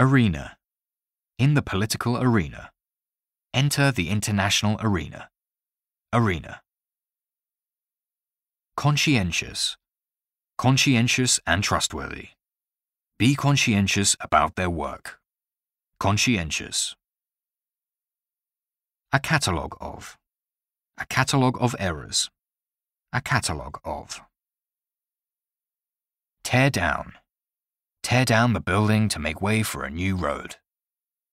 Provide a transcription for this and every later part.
Arena. In the political arena. Enter the international arena. Arena. Conscientious. Conscientious and trustworthy. Be conscientious about their work. Conscientious. A catalogue of. A catalogue of errors. A catalogue of. Tear down. Tear down the building to make way for a new road.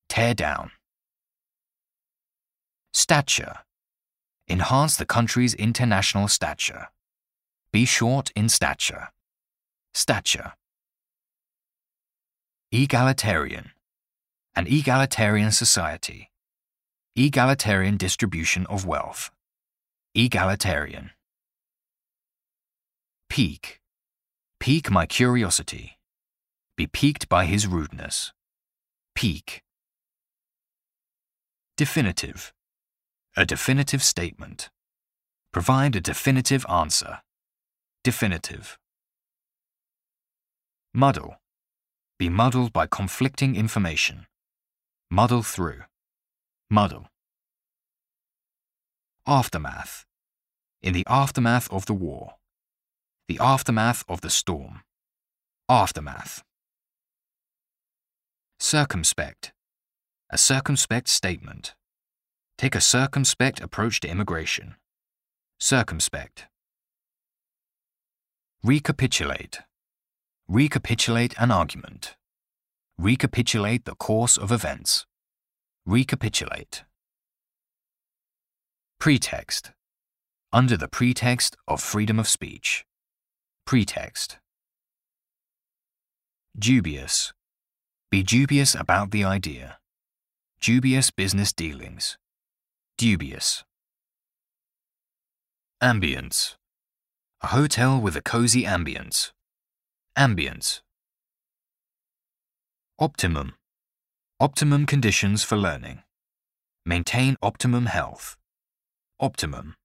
Tear down. Stature. Enhance the country's international stature. Be short in stature. Stature. Egalitarian. An egalitarian society. Egalitarian distribution of wealth. Egalitarian. Pique. Pique my curiosity. Be piqued by his rudeness. Pique. Definitive. A definitive statement. Provide a definitive answer. Definitive. Muddle. Be muddled by conflicting information. Muddle through. Muddle. Aftermath. In the aftermath of the war. The aftermath of the storm. Aftermath. Circumspect. A circumspect statement. Take a circumspect approach to immigration. Circumspect. Recapitulate. Recapitulate an argument. Recapitulate the course of events. Recapitulate. Pretext. Under the pretext of freedom of speech. Pretext. Dubious. Be dubious about the idea. Dubious business dealings. Dubious. Ambience. A hotel with a cozy ambience. Ambience. Optimum. Optimum conditions for learning. Maintain optimum health. Optimum.